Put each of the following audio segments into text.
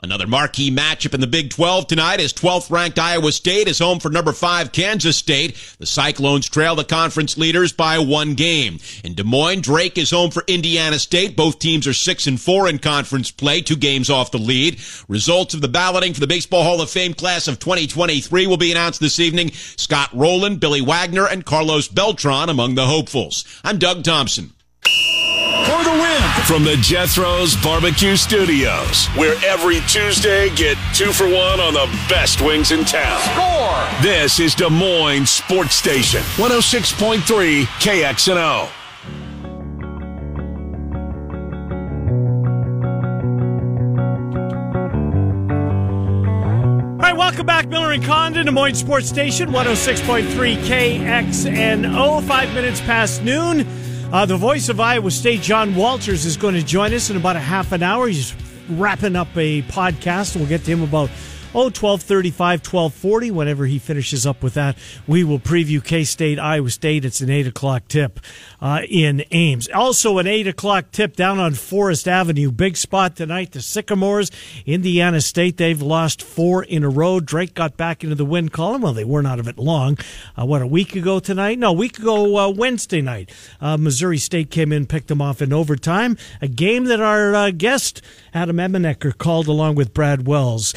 Another marquee matchup in the Big 12 tonight is 12th ranked Iowa State is home for number 5 Kansas State. The Cyclones trail the conference leaders by one game. In Des Moines, Drake is home for Indiana State. Both teams are 6 and 4 in conference play, two games off the lead. Results of the balloting for the Baseball Hall of Fame class of 2023 will be announced this evening. Scott Rolen, Billy Wagner, and Carlos Beltran among the hopefuls. I'm Doug Thompson for the win. From the Jethro's Barbecue Studios, where every Tuesday get two for one on the best wings in town. Score! This is Des Moines Sports Station, 106.3 KXNO. All right, welcome back, Miller and Condon, Des Moines Sports Station, 106.3 KXNO, five minutes past noon. Uh, the voice of Iowa State, John Walters, is going to join us in about a half an hour. He's wrapping up a podcast. We'll get to him about oh, 1235, 1240, whenever he finishes up with that, we will preview K-State, Iowa State. It's an 8 o'clock tip uh, in Ames. Also an 8 o'clock tip down on Forest Avenue. Big spot tonight, the Sycamores, Indiana State. They've lost four in a row. Drake got back into the win column. Well, they weren't out of it long. Uh, what, a week ago tonight? No, a week ago uh, Wednesday night. Uh, Missouri State came in, picked them off in overtime. A game that our uh, guest, Adam Emmenecker, called along with Brad Wells.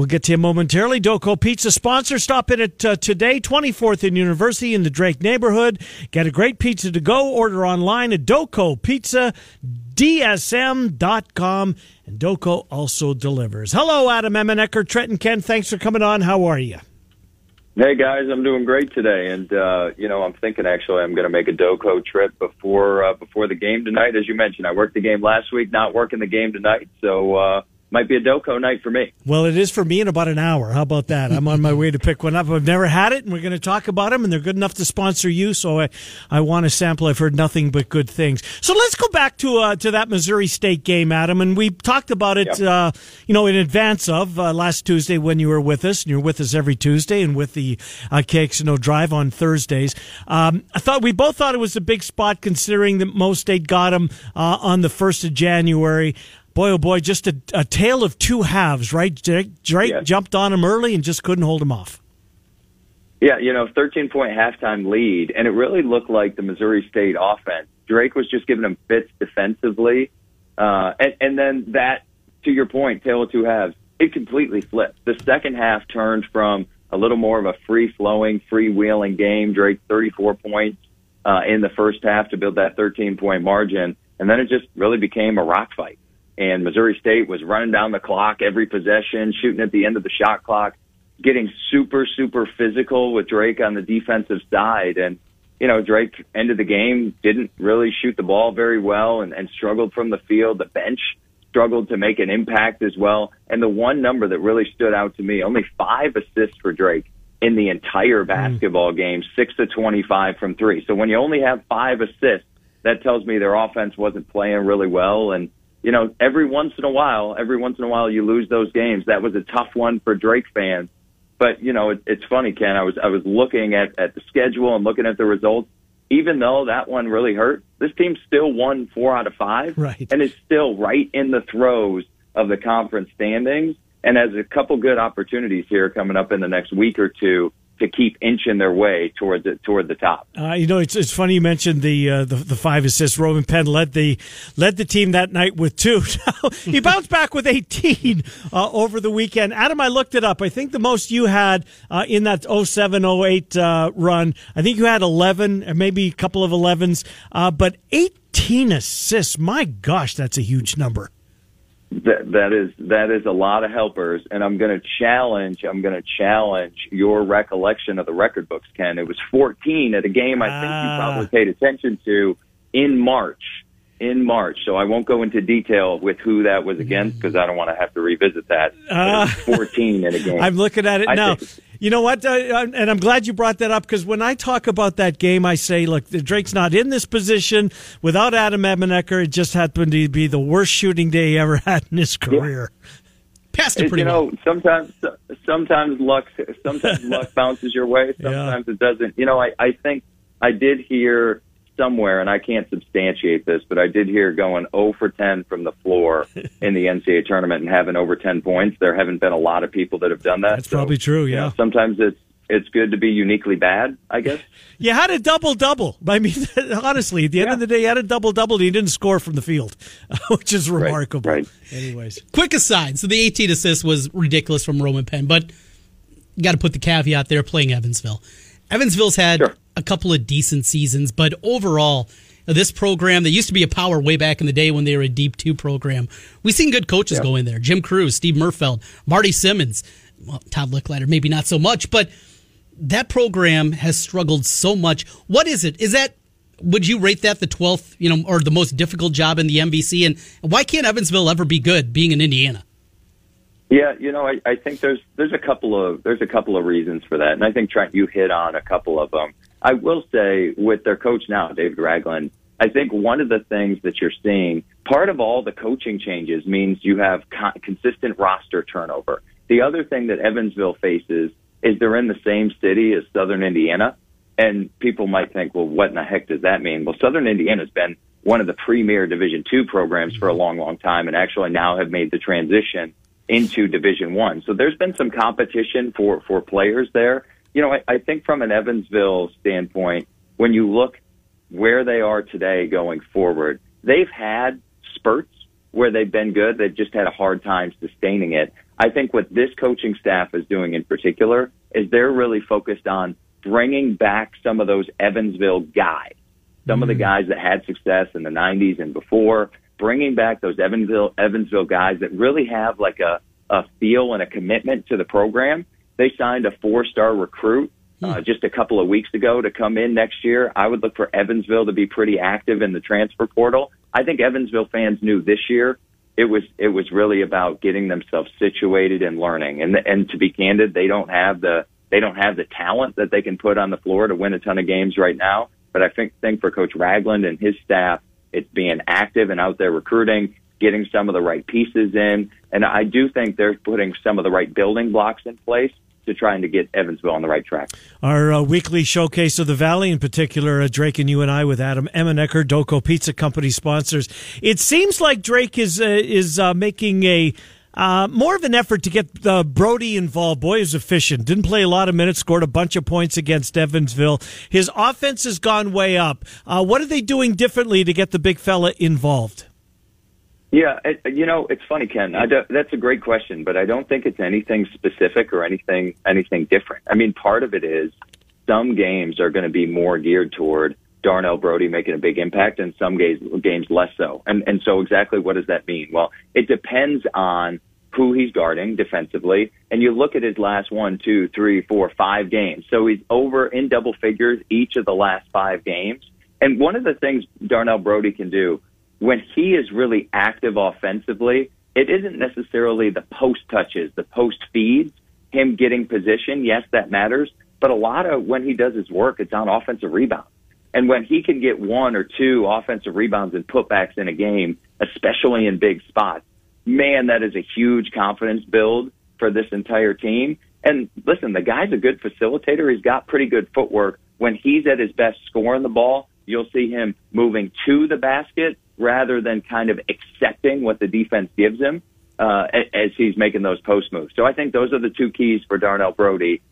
We'll get to him momentarily. Doco Pizza sponsor. Stop in at uh, today, 24th and University in the Drake neighborhood. Get a great pizza to go. Order online at Doco Pizza. DSM.com and Doco also delivers. Hello, Adam Emmenecker, Trenton Ken. Thanks for coming on. How are you? Hey guys, I'm doing great today, and uh, you know I'm thinking actually I'm going to make a Doco trip before uh, before the game tonight. As you mentioned, I worked the game last week, not working the game tonight, so uh, might be a Doco night for me. Well, it is for me in about an hour. How about that? I'm on my way to pick one up. I've never had it, and we're going to talk about them, and they're good enough to sponsor you. So I, I want to sample. I've heard nothing but good things. So let's go back to uh, to that Missouri State game, Adam, and we talked about it, yep. uh, you know, in advance of uh, last Tuesday when you were with us, and you're with us every Tuesday, and with the uh, KXNO Drive on Thursdays. Um, I thought we both thought it was a big spot considering that most state got them uh, on the first of January boy, oh boy, just a, a tale of two halves, right? Drake, Drake yes. jumped on him early and just couldn't hold him off. Yeah, you know, 13 point halftime lead, and it really looked like the Missouri State offense. Drake was just giving him fits defensively. Uh, and, and then that, to your point, tale of two halves, it completely flipped. The second half turned from a little more of a free flowing, freewheeling game. Drake 34 points uh, in the first half to build that 13 point margin. And then it just really became a rock fight and Missouri State was running down the clock every possession, shooting at the end of the shot clock, getting super, super physical with Drake on the defensive side. And, you know, Drake ended the game, didn't really shoot the ball very well and, and struggled from the field. The bench struggled to make an impact as well. And the one number that really stood out to me, only five assists for Drake in the entire mm. basketball mm. game, six to 25 from three. So when you only have five assists, that tells me their offense wasn't playing really well. And, you know, every once in a while, every once in a while, you lose those games. That was a tough one for Drake fans. But you know, it, it's funny, Ken. I was I was looking at at the schedule and looking at the results. Even though that one really hurt, this team still won four out of five, right. and is still right in the throes of the conference standings, and has a couple good opportunities here coming up in the next week or two to keep inching their way toward the toward the top. Uh, you know, it's it's funny you mentioned the, uh, the the five assists. Roman Penn led the led the team that night with two. he bounced back with eighteen uh, over the weekend. Adam, I looked it up. I think the most you had uh, in that 07 08 uh, run. I think you had eleven, or maybe a couple of elevens, uh, but eighteen assists. My gosh, that's a huge number that that is that is a lot of helpers and i'm going to challenge i'm going to challenge your recollection of the record books ken it was 14 at a game i think you ah. probably paid attention to in march in March, so I won't go into detail with who that was against because I don't want to have to revisit that. Uh, 14 in a game. I'm looking at it I now. think- you know what? Uh, and I'm glad you brought that up because when I talk about that game, I say, look, Drake's not in this position without Adam Emmenecker. It just happened to be the worst shooting day he ever had in his career. Passed it It- pretty you well. know, sometimes sometimes luck sometimes luck bounces your way. Yeah. Sometimes it doesn't. You know, I, I think I did hear somewhere, and I can't substantiate this, but I did hear going 0 for 10 from the floor in the NCAA tournament and having over 10 points. There haven't been a lot of people that have done that. That's probably true, you know, yeah. sometimes it's it's good to be uniquely bad, I guess. You had a double double. I mean, honestly, at the end of the day, you had a double double and you didn't score from the field, which is remarkable. right. Anyways, Quick aside. So the 18 assist was ridiculous from Roman Penn, but you got to put the caveat there playing Evansville. Evansville's had Sure. A couple of decent seasons, but overall, this program, that used to be a power way back in the day when they were a Deep 2 program. We've seen good coaches Yeah. go in there. Jim Crews, Steve Merfeld, Marty Simmons, well, Todd Lickliter, maybe not so much, but that program has struggled so much. What is it? Is that would you rate that the 12th, you know, or the most difficult job in the MVC and why can't Evansville ever be good being in Indiana? Yeah, you know, I, I think there's there's a couple of there's a couple of reasons for that, and I think Trent, you hit on a couple of them. I will say with their coach now, David Ragland, I think one of the things that you're seeing, part of all the coaching changes means you have co- consistent roster turnover. The other thing that Evansville faces is they're in the same city as Southern Indiana, and people might think, well, what in the heck does that mean? Well, Southern Indiana's been one of the premier Division two programs for a long, long time, and actually now have made the transition into Division One. So there's been some competition for for players there. You know, I, I think from an Evansville standpoint, when you look where they are today going forward, they've had spurts where they've been good. They've just had a hard time sustaining it. I think what this coaching staff is doing in particular is they're really focused on bringing back some of those Evansville guys, some of the mm-hmm. guys that had success in the 90s and before, bringing back those Evansville Evansville guys that really have like a a feel and a commitment to the program. They signed a four-star recruit uh, just a couple of weeks ago to come in next year. I would look for Evansville to be pretty active in the transfer portal. I think Evansville fans knew this year it was it was really about getting themselves situated and learning. And and to be candid, they don't have the they don't have the talent that they can put on the floor to win a ton of games right now. But I think think for Coach Ragland and his staff, it's being active and out there recruiting, getting some of the right pieces in, and I do think they're putting some of the right building blocks in place to trying to get Evansville on the right track. our uh, weekly showcase of the Valley, in particular, uh, Drake and you and I with Adam Emmenecker, Doco Pizza Company sponsors. It seems like Drake is uh, is uh, making a. Uh, more of an effort to get Brodie involved. Boy, is efficient. Didn't play a lot of minutes. Scored a bunch of points against Evansville. His offense has gone way up. Uh, what are they doing differently to get the big fella involved? Yeah, it, you know, it's funny, Ken. That's a great question, but I don't think it's anything specific or anything anything different. I mean, part of it is some games are going to be more geared toward Darnell Brodie making a big impact, and some games games less so. And and so exactly what does that mean? Well, it depends on who he's guarding defensively, and you look at his last one, two, three, four, five games. So he's over in double figures each of the last five games. And one of the things Darnell Brodie can do when he is really active offensively, it isn't necessarily the post touches, the post feeds, him getting position. Yes, that matters. But a lot of when he does his work, it's on offensive rebounds. And when he can get one or two offensive rebounds and putbacks in a game, especially in big spots, man, that is a huge confidence build for this entire team. And listen, the guy's a good facilitator. He's got pretty good footwork. When he's at his best scoring the ball, you'll see him moving to the basket rather than kind of accepting what the defense gives him uh, as he's making those post moves. So I think those are the two keys for Darnell Brodie.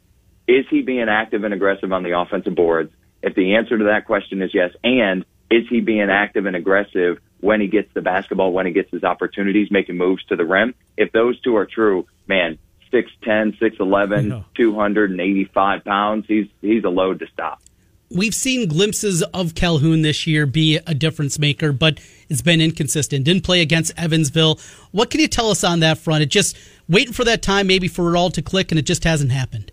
Is he being active and aggressive on the offensive boards? If the answer to that question is yes, and is he being active and aggressive when he gets the basketball, when he gets his opportunities, making moves to the rim? If those two are true, man, 6'10, 6'11, Yeah. 285 pounds, he's, he's a load to stop. We've seen glimpses of Calhoun this year be a difference maker, but it's been inconsistent. Didn't play against Evansville. What can you tell us on that front? It just waiting for that time, maybe for it all to click, and it just hasn't happened.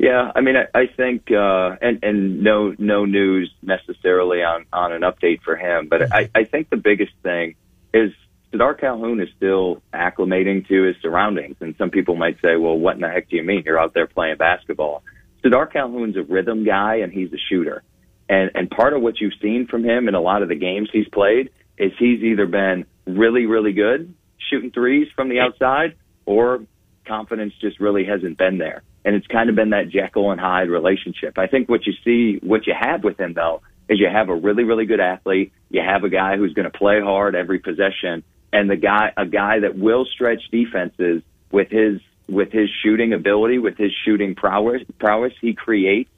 Yeah, I mean, I, I think, uh, and and no no news necessarily on on an update for him, but I, I think the biggest thing is Sardaar Calhoun is still acclimating to his surroundings, and some people might say, well, what in the heck do you mean? You're out there playing basketball. Sardaar Calhoun's a rhythm guy, and he's a shooter, and and part of what you've seen from him in a lot of the games he's played is he's either been really really good shooting threes from the outside, or confidence just really hasn't been there and it's kind of been that Jekyll and Hyde relationship. I think what you see, what you have with him though, is you have a really, really good athlete. You have a guy who's going to play hard every possession, and the guy, a guy that will stretch defenses with his with his shooting ability, with his shooting prowess. Prowess he creates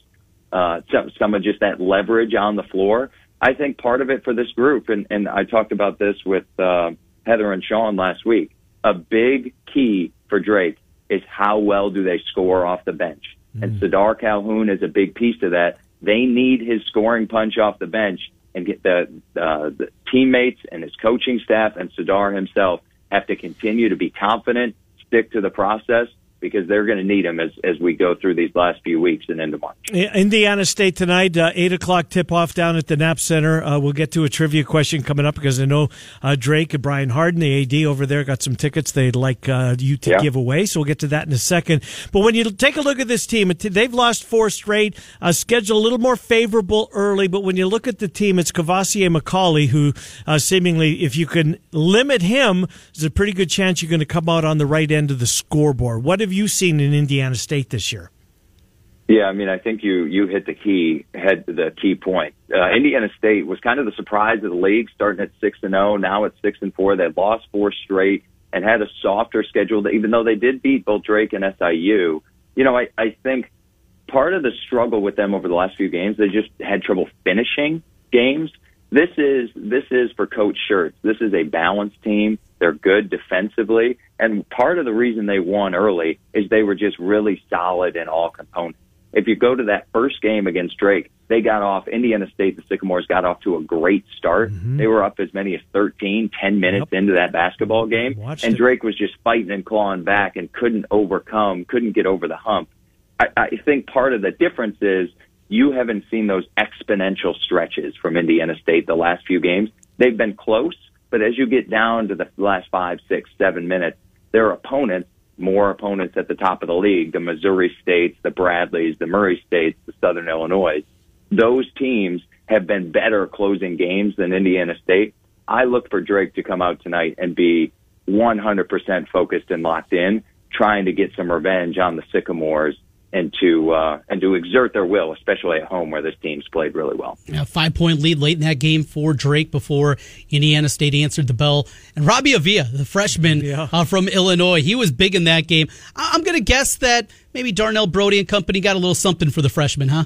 uh, some some of just that leverage on the floor. I think part of it for this group, and and I talked about this with uh, Heather and Sean last week. A big key for Drake is how well do they score off the bench. Mm. And Sardaar Calhoun is a big piece of that. They need his scoring punch off the bench and get the, uh, the teammates and his coaching staff and Sardaar himself have to continue to be confident, stick to the process, because they're going to need him as, as we go through these last few weeks and into March. Indiana State tonight, uh, 8 o'clock tip off down at the Knapp Center. Uh, we'll get to a trivia question coming up because I know uh, Drake and Brian Hardin, the AD over there, got some tickets they'd like uh, you to yeah. give away. So we'll get to that in a second. But when you take a look at this team, they've lost four straight, uh, schedule a little more favorable early. But when you look at the team, it's Courvoisier McCauley, who uh, seemingly, if you can limit him, there's a pretty good chance you're going to come out on the right end of the scoreboard. What have you seen in Indiana State this year? Yeah, I mean, I think you you hit the key head the key point. Uh, Indiana State was kind of the surprise of the league, starting at six and zero. Oh, now at six and four. They lost four straight and had a softer schedule. Even though they did beat both Drake and SIU, you know, I I think part of the struggle with them over the last few games, they just had trouble finishing games. This is this is for Coach Schertz. This is a balanced team. They're good defensively. And part of the reason they won early is they were just really solid in all components. If you go to that first game against Drake, they got off, Indiana State, the Sycamores got off to a great start. Mm-hmm. They were up as many as 13, 10 minutes yep. into that basketball game. Watched and Drake was just fighting and clawing back and couldn't overcome, couldn't get over the hump. I, I think part of the difference is you haven't seen those exponential stretches from Indiana State the last few games. They've been close, but as you get down to the last five, six, seven minutes, their opponents, more opponents at the top of the league, the Missouri States, the Bradleys, the Murray States, the Southern Illinois, those teams have been better closing games than Indiana State. I look for Drake to come out tonight and be 100% focused and locked in, trying to get some revenge on the Sycamores and to uh, and to exert their will, especially at home where this team's played really well. Yeah, five point lead late in that game for Drake before Indiana State answered the bell. And Robbie Avila, the freshman yeah. uh, from Illinois, he was big in that game. I'm going to guess that maybe Darnell Brodie and company got a little something for the freshman, huh?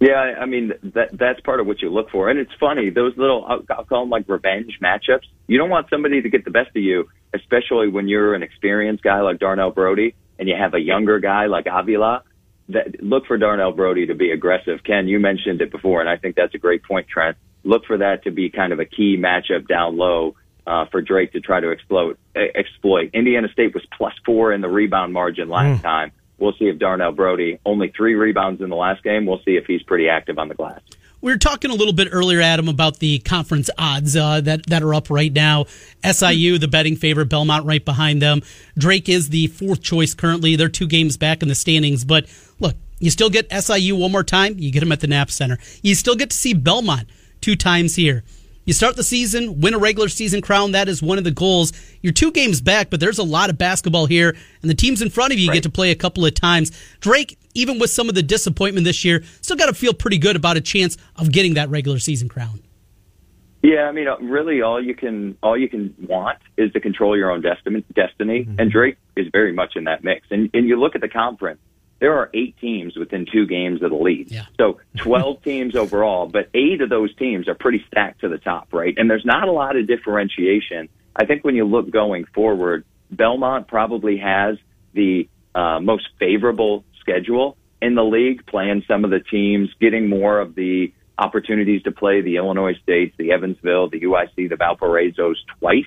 Yeah, I mean that that's part of what you look for, and it's funny those little I'll, I'll call them like revenge matchups. You don't want somebody to get the best of you, especially when you're an experienced guy like Darnell Brodie and you have a younger guy like Avila, that look for Darnell Brodie to be aggressive. Ken, you mentioned it before, and I think that's a great point, Trent. Look for that to be kind of a key matchup down low uh, for Drake to try to explode, exploit. Indiana State was plus four in the rebound margin last mm. time. We'll see if Darnell Brodie, only three rebounds in the last game. We'll see if he's pretty active on the glass. We were talking a little bit earlier, Adam, about the conference odds uh, that that are up right now. SIU, the betting favorite, Belmont right behind them. Drake is the fourth choice currently. They're two games back in the standings, but look, you still get SIU one more time. You get them at the Knapp Center. You still get to see Belmont two times here. You start the season, win a regular season crown. That is one of the goals. You're two games back, but there's a lot of basketball here, and the teams in front of you right. get to play a couple of times. Drake, even with some of the disappointment this year, still got to feel pretty good about a chance of getting that regular season crown. Yeah, I mean, uh, really, all you can all you can want is to control your own destiny. Destiny, mm-hmm. and Drake is very much in that mix. And and you look at the conference there are eight teams within two games of the lead. Yeah. So 12 teams overall, but eight of those teams are pretty stacked to the top, right? And there's not a lot of differentiation. I think when you look going forward, Belmont probably has the uh, most favorable schedule in the league, playing some of the teams, getting more of the opportunities to play the Illinois States, the Evansville, the UIC, the Valparaiso's twice,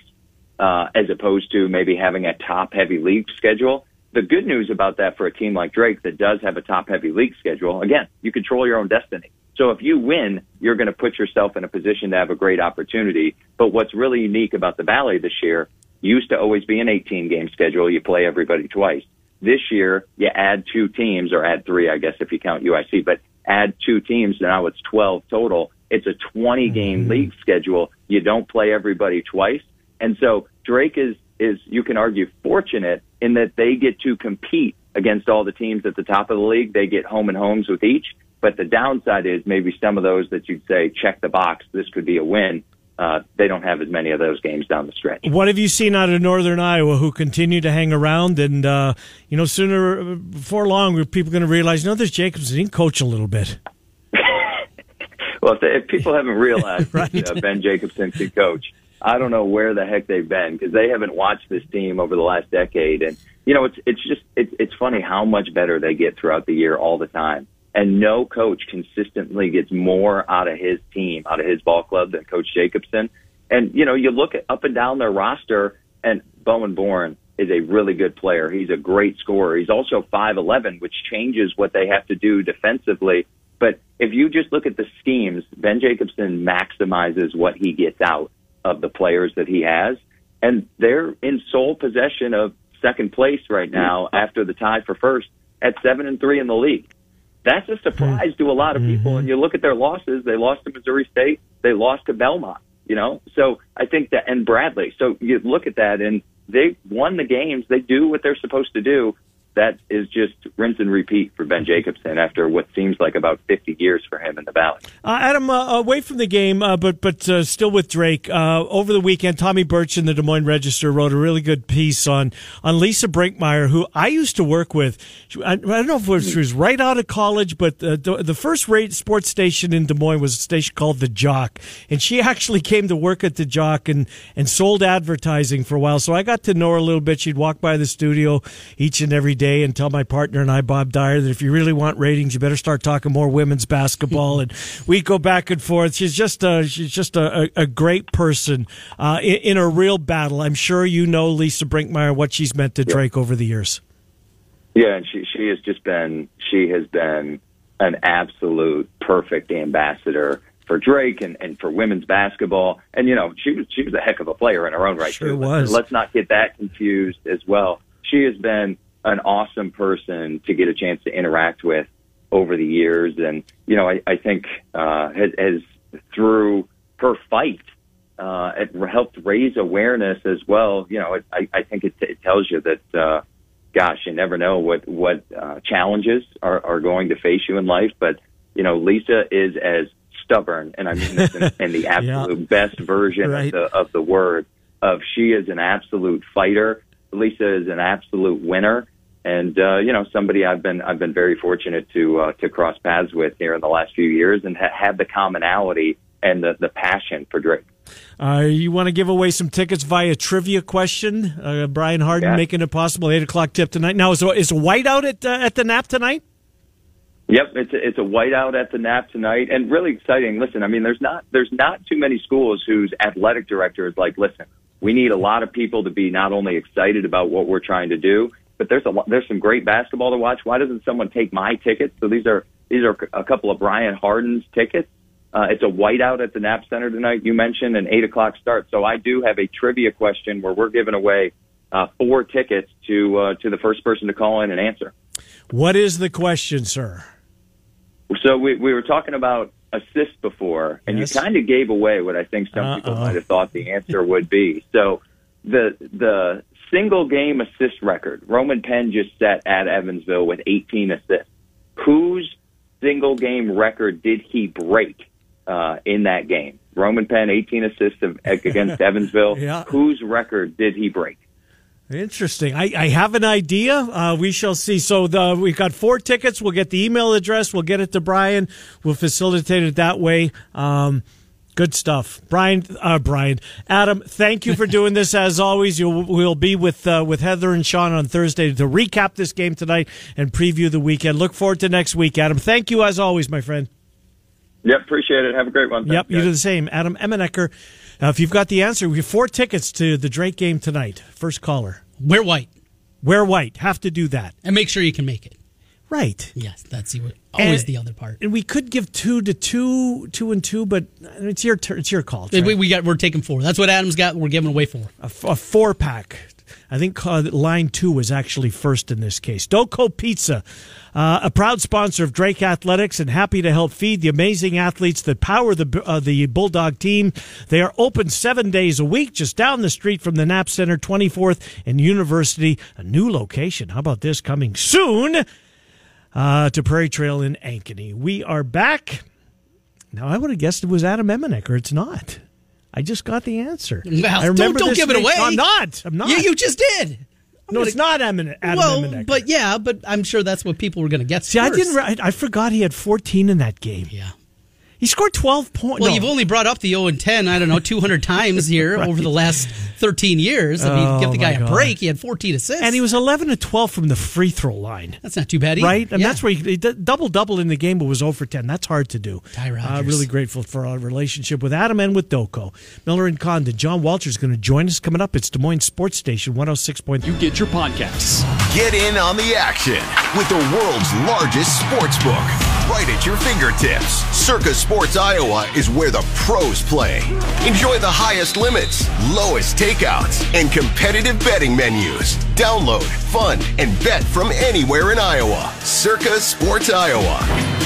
uh, as opposed to maybe having a top heavy league schedule. The good news about that for a team like Drake that does have a top heavy league schedule, again, you control your own destiny. So if you win, you're going to put yourself in a position to have a great opportunity. But what's really unique about the Valley this year used to always be an 18 game schedule. You play everybody twice. This year, you add two teams or add three, I guess, if you count UIC, but add two teams. Now it's 12 total. It's a 20 game mm-hmm. league schedule. You don't play everybody twice. And so Drake is, is, you can argue fortunate in that they get to compete against all the teams at the top of the league. They get home and homes with each. But the downside is maybe some of those that you'd say check the box, this could be a win. Uh, they don't have as many of those games down the stretch. What have you seen out of Northern Iowa who continue to hang around? And, uh, you know, sooner before long, people going to realize, you know, there's Jacobson, he can coach a little bit. well, if, if, people haven't realized right. uh, Ben Jacobson can coach, I don't know where the heck they've been because they haven't watched this team over the last decade. And, you know, it's, it's just, it's, it's funny how much better they get throughout the year all the time. And no coach consistently gets more out of his team, out of his ball club than Coach Jacobson. And, you know, you look at up and down their roster and Bowen Born is a really good player. He's a great scorer. He's also 5'11, which changes what they have to do defensively. But if you just look at the schemes, Ben Jacobson maximizes what he gets out of the players that he has. And they're in sole possession of second place right now after the tie for first at seven and three in the league. That's a surprise to a lot of people. Mm-hmm. And you look at their losses, they lost to Missouri State, they lost to Belmont, you know? So I think that, and Bradley. So you look at that and they won the games. They do what they're supposed to do that is just rinse and repeat for Ben Jacobson after what seems like about 50 years for him in the Valley. Uh, Adam, uh, away from the game, uh, but but uh, still with Drake. Uh, over the weekend, Tommy Birch in the Des Moines Register wrote a really good piece on on Lisa Brinkmeyer, who I used to work with. I, I don't know if she was right out of college, but the, the first rate sports station in Des Moines was a station called The Jock, and she actually came to work at The Jock and and sold advertising for a while. So I got to know her a little bit. She'd walk by the studio each and every day and tell my partner and I, Bob Dyer, that if you really want ratings, you better start talking more women's basketball. and we go back and forth. She's just a, she's just a, a, great person uh, in, in, a real battle. I'm sure you know Lisa Brinkmeyer, what she's meant to Drake over the years. Yeah, and she she has just been she has been an absolute perfect ambassador for Drake and, and for women's basketball. And you know, she was she was a heck of a player in her own right. Sure too. was. Let's not get that confused as well. She has been an awesome person to get a chance to interact with over the years. And, you know, I, I think, uh, has, has through her fight, uh, it helped raise awareness as well. You know, it, I, I think it, it tells you that, uh, gosh, you never know what, what, uh, challenges are, are going to face you in life. But, you know, Lisa is as stubborn, and I mean this in, in the absolute yeah. best version right. of the, of the word, of she is an absolute fighter. Lisa is an absolute winner and uh, you know somebody I've been I've been very fortunate to uh, to cross paths with here in the last few years and ha- have the commonality and the the passion for Drake. Uh, you want to give away some tickets via trivia question? Uh, Brian Hardin yeah. making it possible. Eight o'clock tip tonight. Now is is whiteout at uh, at the Knapp tonight? Yep, it's a, it's a whiteout at the Knapp tonight, and really exciting. Listen, I mean, there's not there's not too many schools whose athletic director is like, listen, we need a lot of people to be not only excited about what we're trying to do, but there's a there's some great basketball to watch. Why doesn't someone take my tickets? So these are these are a couple of Brian Hardin's tickets. Uh, it's a whiteout at the Knapp Center tonight. You mentioned an eight o'clock start. So I do have a trivia question where we're giving away uh, four tickets to uh, to the first person to call in and answer. What is the question, sir? So we we were talking about assists before, and yes. you kind of gave away what I think some Uh-oh. people might have thought the answer would be. So the the single game assist record Roman Penn just set at Evansville with 18 assists. Whose single game record did he break uh, in that game? Roman Penn, 18 assists against Evansville. yeah. Whose record did he break? Interesting. I, I have an idea. Uh, we shall see. So the, we've got four tickets. We'll get the email address. We'll get it to Brian. We'll facilitate it that way. Um, Good stuff, Brian. Uh, Brian, Adam, thank you for doing this. As always, you will be with uh, with Heather and Sean on Thursday to recap this game tonight and preview the weekend. Look forward to next week, Adam. Thank you as always, my friend. Yep, appreciate it. Have a great one. Thanks, yep, you do the same, Adam Emmenecker. Uh, if you've got the answer, we have four tickets to the Drake game tonight. First caller. Wear white. Wear white. Have to do that. And make sure you can make it. Right. Yes, that's always And- the other part. And we could give two to two, two and two, but it's your it's your call. Trey. We, we got we're taking four. That's what Adams got. We're giving away four. A four pack. I think uh, line two was actually first in this case. Doco Pizza, uh, a proud sponsor of Drake Athletics and happy to help feed the amazing athletes that power the uh, the Bulldog team. They are open seven days a week, just down the street from the Knapp Center, 24th and University. A new location. How about this coming soon uh, to Prairie Trail in Ankeny? We are back. Now, I would have guessed it was Adam Emmenecker. It's not. I just got the answer. Well, I don't- remember don't this give it away. I'm not. I'm not. Yeah, you just did. no, it's not Emin- Adam well, but yeah, but I'm sure that's what people were going to get. See, I didn't. I, I forgot he had 14 in that game. Yeah. He scored 12 points. Well, no. you've only brought up the 0 and 10, I don't know, 200 times here over the last 13 years. I mean, Oh, give the guy a God. break. He had 14 assists. and he was 11 to 12 from the free throw line. That's not too bad either. Right, and Yeah. that's where he, he double double in the game, but was 0 for 10. That's hard to do. Ty Uh, Rogers. really grateful for our relationship with Adam and with Doko. Miller and Condon. John Walter's is going to join us coming up. It's Des Moines Sports Station 106.3. You get your podcasts. Get in on the action with the world's largest sports book right at your fingertips. Circa Sports Iowa is where the pros play. Enjoy the highest limits, lowest takeouts, and competitive betting menus. Download, fund, and bet from anywhere in Iowa. Circa Sports Iowa.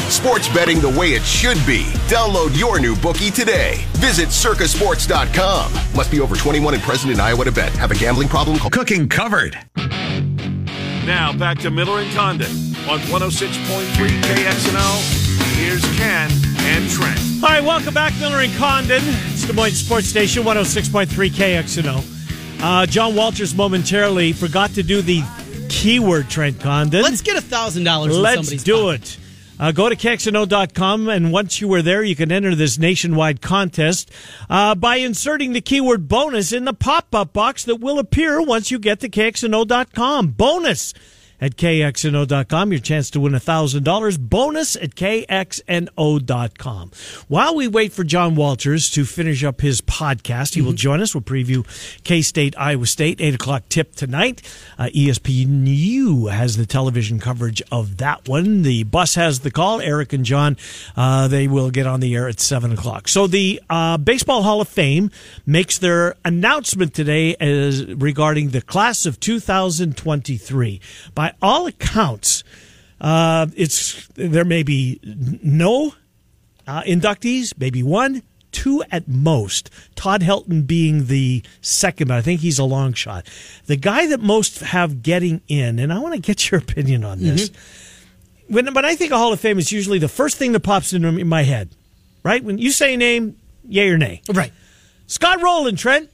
Sports betting the way it should be. Download your new bookie today. Visit circasports.com. Must be over 21 and present in Iowa to bet. Have a gambling problem? Call Cooking covered. Now back to Miller and Condon on 106.3 KXNO. Here's Ken and Trent. All right, welcome back, Miller and Condon. It's Des Moines Sports Station 106.3 KXNO. Uh, John Walters momentarily forgot to do the keyword, Trent Condon. Let's get a $1,000 in Let's do pocket. it. Uh, go to KXNO.com, and once you are there, you can enter this nationwide contest uh, by inserting the keyword bonus in the pop up box that will appear once you get to KXNO.com. Bonus at KXNO.com. Your chance to win $1,000. Bonus at KXNO.com. While we wait for John Walters to finish up his podcast, he will join us. We'll preview K State, Iowa State, 8 o'clock tip tonight. Uh, ESPNU has the television coverage of that one. The bus has the call. Eric and John, uh, they will get on the air at 7 o'clock. So the uh, Baseball Hall of Fame makes their announcement today as regarding the class of 2023. By all accounts, uh, it's there may be no uh, inductees, maybe one, two at most. Todd Helton being the second, but I think he's a long shot. The guy that most have getting in, and I want to get your opinion on this. When when I think of Hall of Fame, it's usually the first thing that pops into my head, right? When you say a name, yay or nay. Right. Scott Rolen, Trent.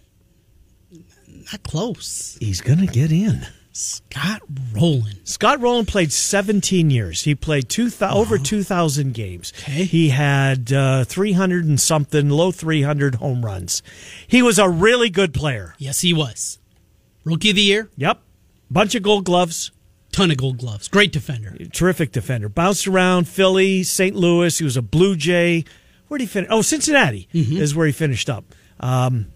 Not close. He's gonna get in. Scott Rolen. Scott Rolen played 17 years. He played two thou- over 2,000 games. Okay. He had uh, 300 and something, low 300 home runs. He was a really good player. Yes, he was. Rookie of the year, Yep. Bunch of gold gloves. ton of gold gloves. Great defender. Terrific defender. Bounced around Philly, St. Louis. He was a Blue Jay. Where did he finish? Oh, Cincinnati is where he finished up. Um,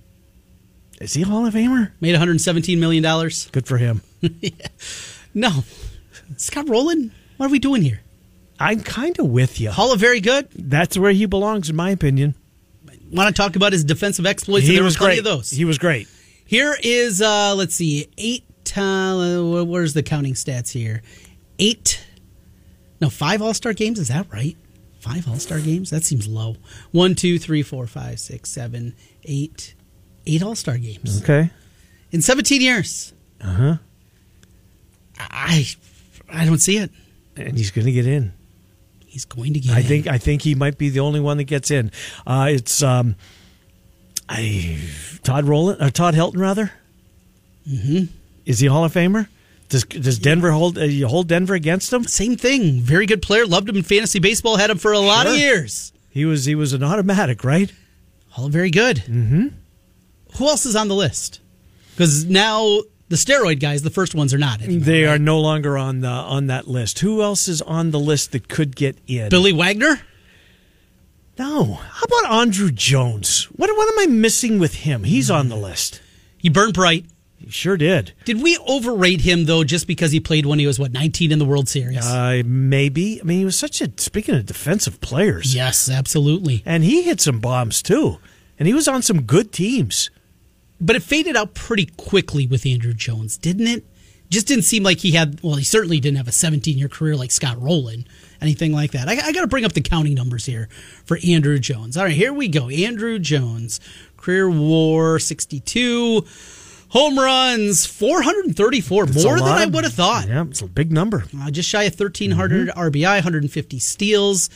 is he a Hall of Famer? Made $117 million. Good for him. No. Scott Rolen? What are we doing here? I'm kind of with you. Hall of Very Good? That's where he belongs, in my opinion. Want to talk about his defensive exploits? he there was great. of those. He was great. Here is, uh, let's see, eight. Uh, where's the counting stats here? Eight. No, five All Star games. Is that right? Five All Star games. That seems low. One, two, three, four, five, six, seven, eight. Eight All Star games Okay. in 17 years. Uh huh. I, I don't see it. And he's going to get in. He's going to get. I in. think I think he might be the only one that gets in. Uh, it's um, I Todd Rowland or Todd Helton rather. Mm-hmm. Is he a Hall of Famer? Does does Denver hold uh, you hold Denver against him? Same thing. Very good player. Loved him in fantasy baseball. Had him for a lot of years. He was he was an automatic, right? All very good. Mm-hmm. Who else is on the list? Because now the steroid guys, the first ones are not. Anymore, They are no longer on the on that list. Who else is on the list that could get in? Billy Wagner. No. How about Andruw Jones? What what am I missing with him? He's on the list. He burned bright. He sure did. Did we overrate him though, just because he played when he was what 19 in the World Series? Uh, maybe. I mean, he was such a speaking of defensive players. yes, absolutely. and he hit some bombs too, and he was on some good teams. But it faded out pretty quickly with Andruw Jones, didn't it? Just didn't seem like he had. Well, he certainly didn't have a 17 year career like Scott Rolen, anything like that. I, I got to bring up the counting numbers here for Andruw Jones. All right, here we go. Andruw Jones, career WAR 62, home runs 434, It's more than I would have thought. Yeah, it's a big number. Uh, just shy of 1,300 RBI, 150 steals,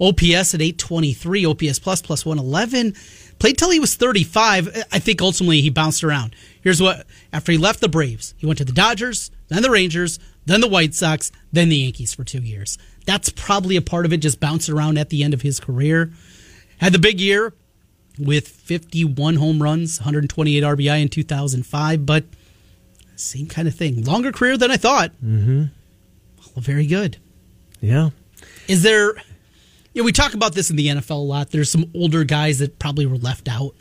OPS at 823, OPS plus plus 111. Played till he was 35. I think ultimately he bounced around. Here's what after he left the Braves, he went to the Dodgers, then the Rangers, then the White Sox, then the Yankees for two years. That's probably a part of it, just bouncing around at the end of his career. Had the big year with 51 home runs, 128 RBI in 2005, but same kind of thing. Longer career than I thought. Mm-hmm. Well, very good. Yeah. Is there? Yeah, we talk about this in the NFL a lot. There's some older guys that probably were left out.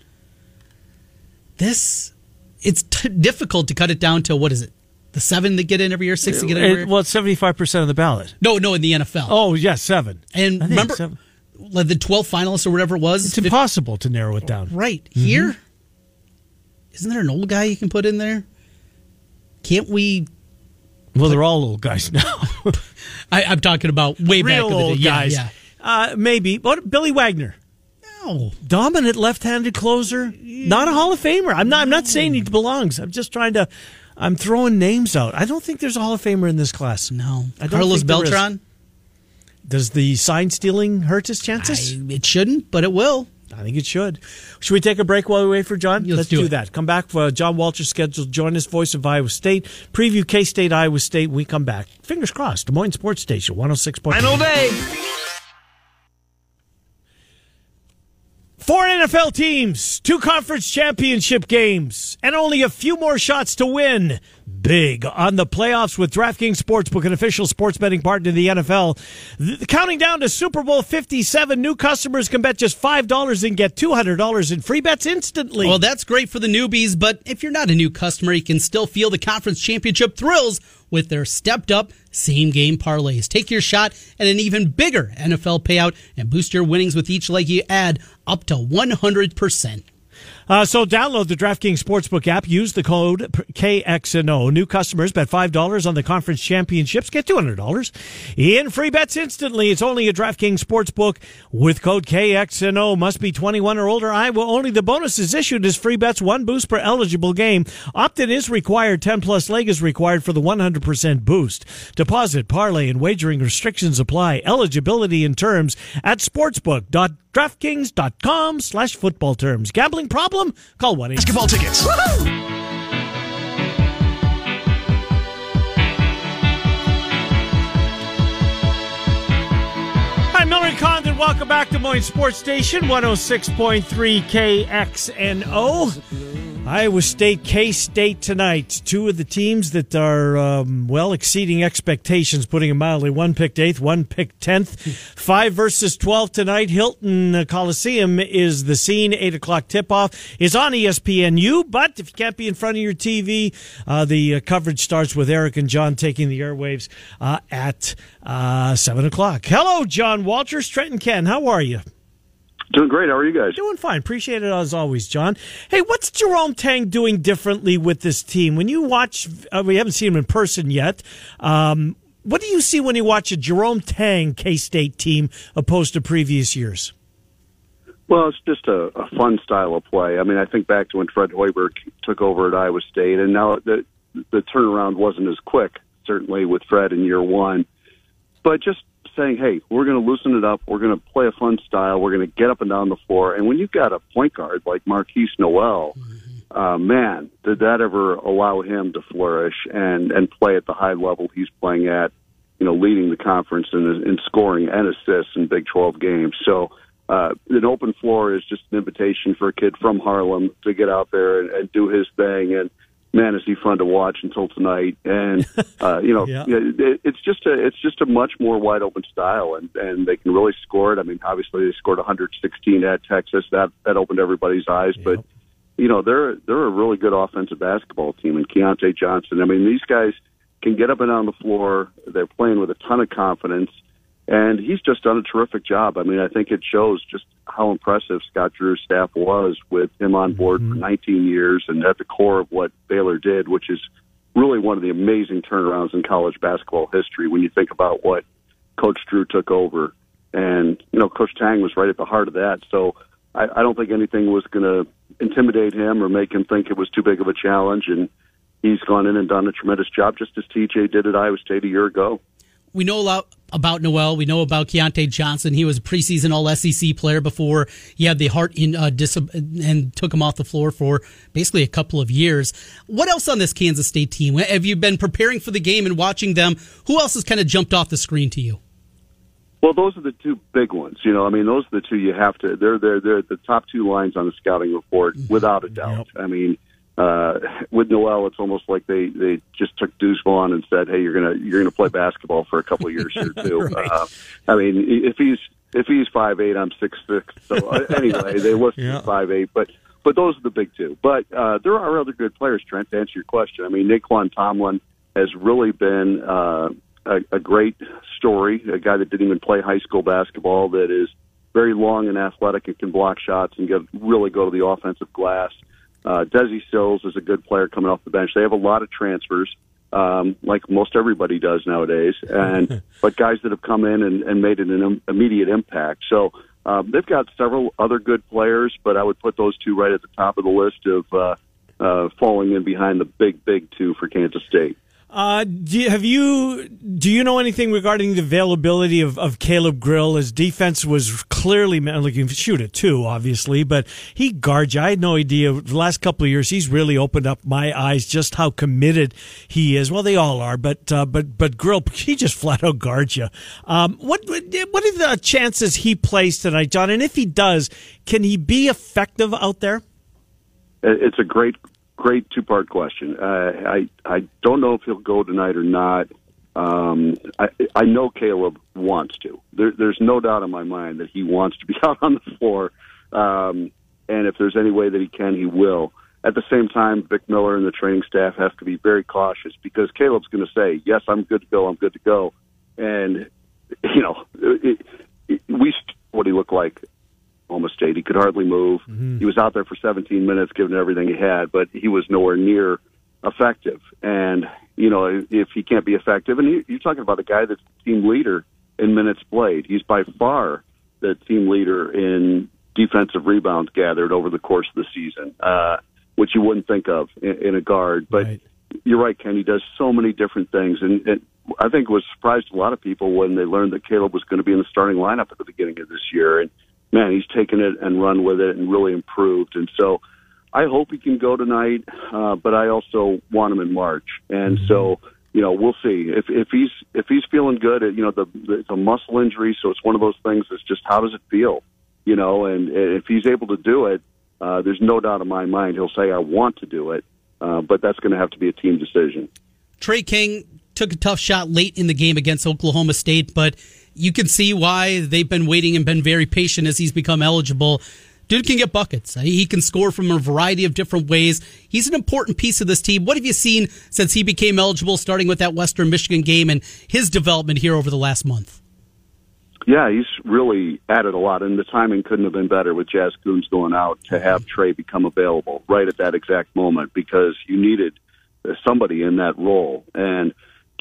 This, it's t- difficult to cut it down to what is it? The seven that get in every year, six that get in every year. Well, five percent of the ballot. no, no, in the NFL. Oh, yeah, seven. and remember, seven. like the 12 finalists or whatever it was. It's fif- impossible to narrow it down. Right Mm-hmm. here, isn't there an old guy you can put in there? Can't we? Well, they're all old guys now. I, I'm talking about way back Real in the day. old Yeah, guys. Yeah, Uh, maybe. What Billy Wagner? No, Dominant left-handed closer, not a Hall of Famer. I'm not. I'm not saying he belongs. I'm just trying to. I'm throwing names out. I don't think there's a Hall of Famer in this class. no. I don't Carlos think there is. Beltran. Does the sign stealing hurt his chances? I, it shouldn't, but it will. I think it should. Should we take a break while we wait for John? Let's do do, that. Come back for John Walter scheduled. Join us, voice of Iowa State. Preview K State, Iowa State. We come back. Fingers crossed. Des Moines Sports Station, 106. Final day. Four NFL teams, two conference championship games, and only a few more shots to win. Big on the playoffs with DraftKings Sportsbook, an official sports betting partner of the NFL. Th- counting down to Super Bowl 57, new customers can bet just $5 and get $200 in free bets instantly. Well, that's great for the newbies, but if you're not a new customer, you can still feel the conference championship thrills with their stepped up same game parlays. Take your shot at an even bigger NFL payout and boost your winnings with each leg you add up to 100%. Uh, so download the DraftKings Sportsbook app. Use the code KXNO. New customers bet $5 on the conference championships. Get $200 in free bets instantly. It's only a DraftKings Sportsbook with code KXNO. Must be 21 or older. Iowa only. The bonus is issued as free bets. One boost per eligible game. Opt-in is required. 10 plus leg is required for the 100% boost. Deposit, parlay, and wagering restrictions apply. Eligibility and terms at sportsbook.draftkings.com slash football terms. Gambling problem? Call 1 Basketball tickets. Hi, Miller and Condon. Welcome back to Moines Sports Station, 106.3 KXNO. Iowa State, K State tonight. Two of the teams that are, um, well, exceeding expectations, putting it mildly. One picked eighth, one picked tenth. Five versus 12 tonight. Hilton uh, Coliseum is the scene. Eight o'clock tip off is on ESPNU. But if you can't be in front of your TV, uh, the uh, coverage starts with Eric and John taking the airwaves uh, at uh, 7 o'clock. Hello, John Walters, Trenton Ken. How are you? Doing great. How are you guys? Doing fine. Appreciate it as always, John. Hey, what's Jerome Tang doing differently with this team? When you watch, uh, we haven't seen him in person yet. Um, what do you see when you watch a Jerome Tang K State team opposed to previous years? Well, it's just a, a fun style of play. I mean, I think back to when Fred Hoiberg took over at Iowa State, and now the the turnaround wasn't as quick, certainly with Fred in year one. But just saying, hey, we're going to loosen it up. We're going to play a fun style. We're going to get up and down the floor. And when you've got a point guard like Markquis Nowell, uh, man, did that ever allow him to flourish and and play at the high level he's playing at? You know, leading the conference in, in scoring and assists in Big 12 games. So uh, an open floor is just an invitation for a kid from Harlem to get out there and, and do his thing. And man, is he fun to watch until tonight. And uh, you know, Yeah. it, it's just a it's just a much more wide open style, and and they can really score it. I mean, obviously they scored 116 at Texas. That that opened everybody's eyes, but. you know they're they're a really good offensive basketball team, and Keyontae Johnson. I mean, these guys can get up and down the floor. They're playing with a ton of confidence, and he's just done a terrific job. I mean, I think it shows just how impressive Scott Drew's staff was with him on board mm-hmm. for 19 years and at the core of what Baylor did, which is really one of the amazing turnarounds in college basketball history when you think about what Coach Drew took over. And, you know, Coach Tang was right at the heart of that. So I, I don't think anything was going to intimidate him or make him think it was too big of a challenge. And he's gone in and done a tremendous job, just as TJ did at Iowa State a year ago. We know a lot about Nowell. We know about Keyontae Johnson. He was a preseason All SEC player before he had the heart in uh, dis- and took him off the floor for basically a couple of years. What else on this Kansas State team? Have you been preparing for the game and watching them? Who else has kind of jumped off the screen to you? Well, those are the two big ones. You know, I mean, those are the two you have to. They're they're they're the top two lines on the scouting report, mm-hmm. without a doubt. Yep. I mean, uh, with Nowell, it's almost like they they just took Deuce Vaughn and said, "Hey, you're gonna you're gonna play basketball for a couple of years here too." right. uh, I mean, if he's if he's five eight, I'm six six. So uh, anyway, they listed yeah. five eight, but but those are the big two. But uh, there are other good players. Trent, to answer your question, I mean, Nae'Qwan Tomlin has really been. Uh, a, a great story. A guy that didn't even play high school basketball that is very long and athletic and can block shots and get really go to the offensive glass. Uh, Desi Sills is a good player coming off the bench. They have a lot of transfers, um, like most everybody does nowadays, and but guys that have come in and, and made an, an immediate impact. So um, they've got several other good players, but I would put those two right at the top of the list of uh, uh, falling in behind the big, big two for Kansas State. Uh, do have you do you know anything regarding the availability of, of Caleb Grill? His defense was clearly like shoot it too, obviously, but he guards you. I had no idea. The last couple of years, he's really opened up my eyes just how committed he is. Well, they all are, but uh, but but Grill, he just flat out guards you. Um, what what are the chances he plays tonight, John? And if he does, can he be effective out there? It's a great great two part question. Uh, I I don't know if he'll go tonight or not. Um, I I know Caleb wants to. There, there's no doubt in my mind that he wants to be out on the floor. Um, and if there's any way that he can, he will. At the same time, Vic Miller and the training staff have to be very cautious because Caleb's going to say, "Yes, I'm good to go. I'm good to go," and you know, it, it, we what he looked like Oklahoma State. He could hardly move. Mm-hmm. He was out there for 17 minutes, giving everything he had, but he was nowhere near effective. And you know, if he can't be effective, and he, you're talking about a guy that's team leader in minutes played. He's by far the team leader in defensive rebounds gathered over the course of the season, uh, which you wouldn't think of in, in a guard. But right. you're right, Ken. He does so many different things, and, and I think it was surprised a lot of people when they learned that Caleb was going to be in the starting lineup at the beginning of this year. And man, he's taken it and run with it and really improved. And so I hope he can go tonight, uh, but I also want him in March. And mm-hmm. so, you know, we'll see if if he's if he's feeling good. You know, the, the it's a muscle injury, so it's one of those things. That's just how does it feel? You know, and, and if he's able to do it, uh, there's no doubt in my mind he'll say I want to do it. Uh, but that's going to have to be a team decision. Tre King took a tough shot late in the game against Oklahoma State, but you can see why they've been waiting and been very patient as he's become eligible. Dude can get buckets. He can score from a variety of different ways. He's an important piece of this team. What have you seen since he became eligible, starting with that Western Michigan game and his development here over the last month? Yeah, he's really added a lot, and the timing couldn't have been better with Jaz Kunc going out to have Tre become available right at that exact moment because you needed somebody in that role. And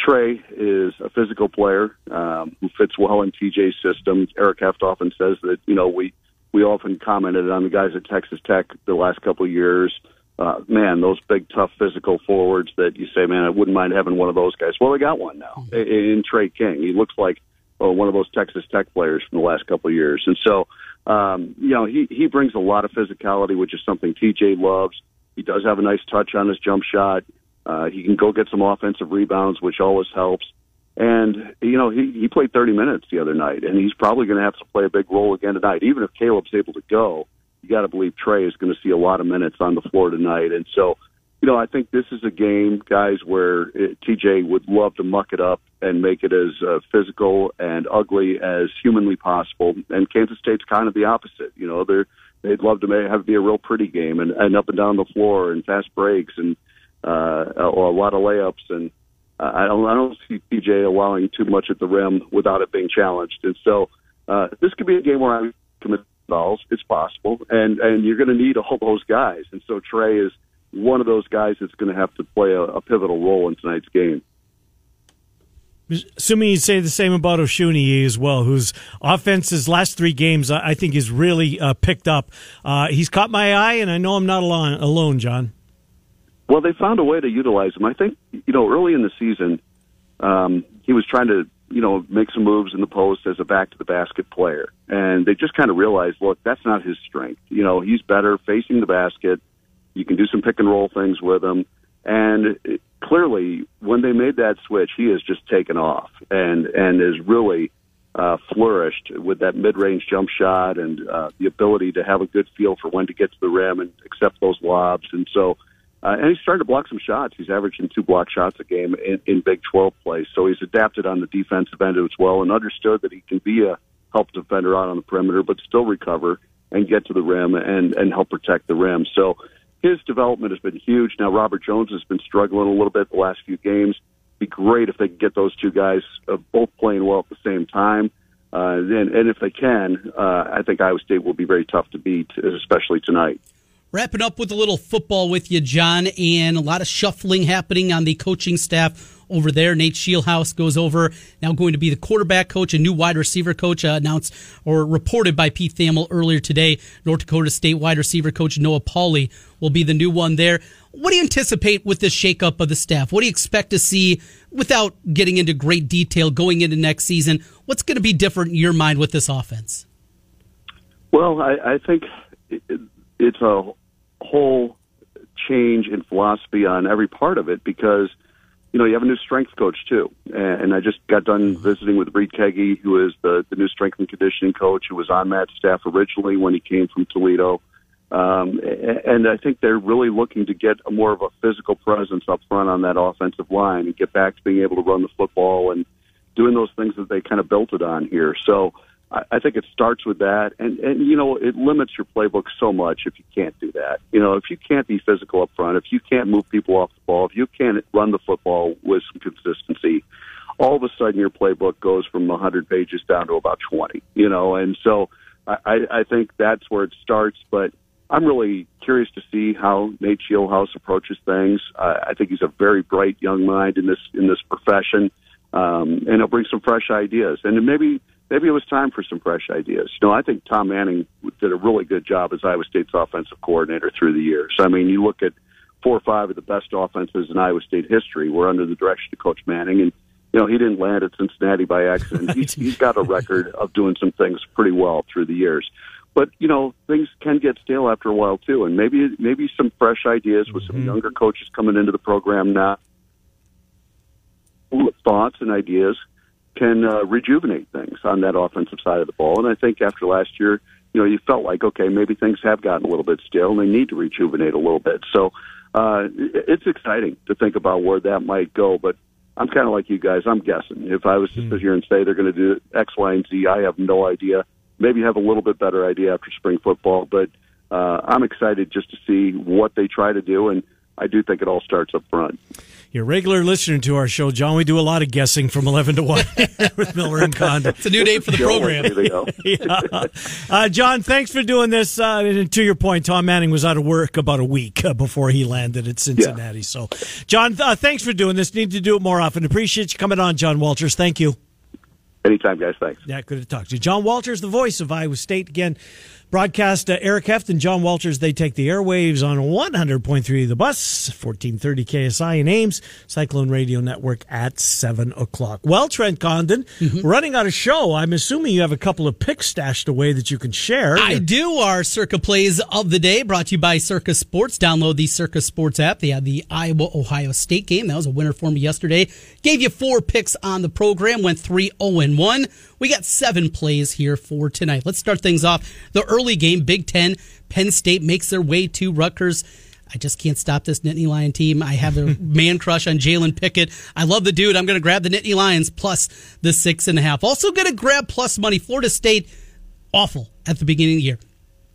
Tre is a physical player um, who fits well in TJ's system. Eric Heft often says that you know we we often commented on the guys at Texas Tech the last couple of years. Uh, man, those big, tough, physical forwards that you say, man, I wouldn't mind having one of those guys. Well, they got one now in, in Tre King. He looks like oh, one of those Texas Tech players from the last couple of years, and so um, you know he he brings a lot of physicality, which is something TJ loves. He does have a nice touch on his jump shot. Uh, he can go get some offensive rebounds, which always helps. And you know, he he played 30 minutes the other night, and he's probably going to have to play a big role again tonight. Even if Caleb's able to go, you got to believe Tre is going to see a lot of minutes on the floor tonight. And so, you know, I think this is a game, guys, where it, TJ would love to muck it up and make it as uh, physical and ugly as humanly possible. And Kansas State's kind of the opposite. You know, they're they'd love to have it be a real pretty game and, and up and down the floor and fast breaks and uh, or a lot of layups. And uh, I don't I don't see PJ allowing too much at the rim without it being challenged. And so uh, this could be a game where I'm committed fouls. It's possible, and and you're going to need a all those guys. And so Tre is one of those guys that's going to have to play a, a pivotal role in tonight's game. Assuming you'd say the same about Osunniyi as well, whose offense his last three games I think is really uh, picked up. Uh, he's caught my eye, and I know I'm not alone, alone, John. Well, they found a way to utilize him. I think you know early in the season, um, he was trying to you know make some moves in the post as a back to the basket player, and they just kind of realized, look, that's not his strength. You know, he's better facing the basket. You can do some pick and roll things with him, and it, clearly, when they made that switch, he has just taken off and and is really uh, flourished with that mid-range jump shot and uh, the ability to have a good feel for when to get to the rim and accept those lobs. And so, uh, and he's starting to block some shots. He's averaging two block shots a game in, in Big 12 play. So he's adapted on the defensive end as well and understood that he can be a help defender out on the perimeter, but still recover and get to the rim and and help protect the rim. So his development has been huge. Now Robert Jones has been struggling a little bit the last few games. Be great if they could get those two guys uh, both playing well at the same time. Uh, and, and if they can, uh, I think Iowa State will be very tough to beat, especially tonight. Wrapping up with a little football with you, John, and a lot of shuffling happening on the coaching staff over there. Nate Scheelhaase goes over, now going to be the quarterback coach, a new wide receiver coach uh, announced or reported by Pete Thamel earlier today. North Dakota State wide receiver coach Noah Pauley will be the new one there. What do you anticipate with this shakeup of the staff? What do you expect to see without getting into great detail going into next season? What's going to be different in your mind with this offense? Well, I, I think it's a whole change in philosophy on every part of it because – you know, you have a new strength coach too. And I just got done visiting with Reed Keggy, who is the, the new strength and conditioning coach, who was on Matt's staff originally when he came from Toledo. Um, and I think they're really looking to get a more of a physical presence up front on that offensive line and get back to being able to run the football and doing those things that they kind of built it on here. So I think it starts with that, and and you know it limits your playbook so much if you can't do that. You know, if you can't be physical up front, if you can't move people off the ball, if you can't run the football with some consistency, all of a sudden your playbook goes from 100 pages down to about 20. You know, and so I, I think that's where it starts. But I'm really curious to see how Nate Scheelhaase approaches things. I think he's a very bright young mind in this in this profession, um, and he'll bring some fresh ideas. And maybe maybe it was time for some fresh ideas. You know, I think Tom Manning did a really good job as Iowa State's offensive coordinator through the years. I mean, you look at four or five of the best offenses in Iowa State history were under the direction of Coach Manning, and you know he didn't land at Cincinnati by accident. he's, he's got a record of doing some things pretty well through the years. But you know things can get stale after a while too, and maybe maybe some fresh ideas with some mm-hmm. younger coaches coming into the program now, thoughts and ideas can uh, rejuvenate things on that offensive side of the ball. And I think after last year, you know, you felt like okay, maybe things have gotten a little bit stale, and they need to rejuvenate a little bit. So uh, it's exciting to think about where that might go. But I'm kind of like you guys. I'm guessing. If I was to sit here and say they're going to do X, Y, and Z, I have no idea. Maybe have a little bit better idea after spring football, but uh, I'm excited just to see what they try to do and I do think it all starts up front. You're a regular listener to our show, John. We do a lot of guessing from 11 to 1 with Miller and Condon. It's a new date for the program. yeah. uh, John, thanks for doing this. Uh, and to your point, Tom Manning was out of work about a week uh, before he landed at Cincinnati. Yeah. So, John, uh, thanks for doing this. Need to do it more often. Appreciate you coming on, John Walters. Thank you. Anytime, guys. Thanks. Yeah, good to talk to you. John Walters, the voice of Iowa State. Again, Broadcast uh, Eric Heft and John Walters, they take the airwaves on 100.3 The Bus, 1430 KASI in Ames, Cyclone Radio Network at 7 o'clock. Well, Trent Condon, mm-hmm. running out of show. I'm assuming you have a couple of picks stashed away that you can share. I do. Our Circa Plays of the Day brought to you by Circa Sports. Download the Circa Sports app. They had the Iowa Ohio State game. That was a winner for me yesterday. Gave you four picks on the program, went 3 0 1. We got seven plays here for tonight. Let's start things off. The early game, Big Ten, Penn State makes their way to Rutgers. I just can't stop this Nittany Lion team. I have a man crush on Jalen Pickett. I love the dude. I'm going to grab the Nittany Lions plus the six and a half. Also going to grab plus money. Florida State, awful at the beginning of the year.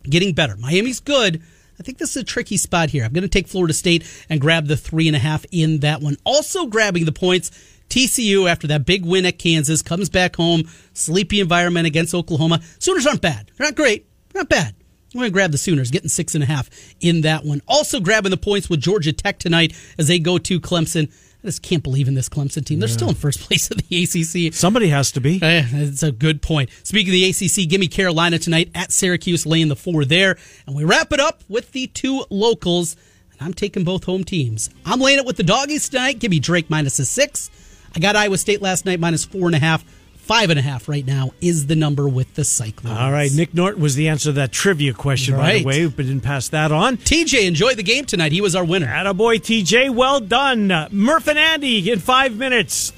getting better. Miami's good. I think this is a tricky spot here. I'm going to take Florida State and grab the three and a half in that one. Also grabbing the points. TCU, after that big win at Kansas, comes back home. Sleepy environment against Oklahoma. Sooners aren't bad. They're not great. Not bad. I'm going to grab the Sooners, getting six and a half in that one. Also grabbing the points with Georgia Tech tonight as they go to Clemson. I just can't believe in this Clemson team. They're still in first place of the ACC. Somebody has to be. Uh, it's a good point. Speaking of the ACC, give me Carolina tonight at Syracuse, laying the four there. And we wrap it up with the two locals. And I'm taking both home teams. I'm laying it with the doggies tonight. Give me Drake minus a six. I got Iowa State last night minus four and a half. Five and a half right now is the number with the Cyclones. All right, Nick Norton was the answer to that trivia question, by the way, but didn't pass that on. TJ, enjoy the game tonight. He was our winner. Attaboy, TJ. Well done. Murph and Andy in five minutes.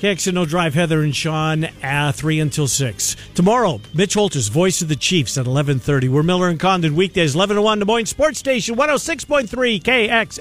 KXNO Drive, Heather and Sean, uh, 3 until 6. Tomorrow, Mitch Holthus, voice of the Chiefs at 11.30. We're Miller and Condon, weekdays, 11 to 1, Des Moines Sports Station, 106.3 KX.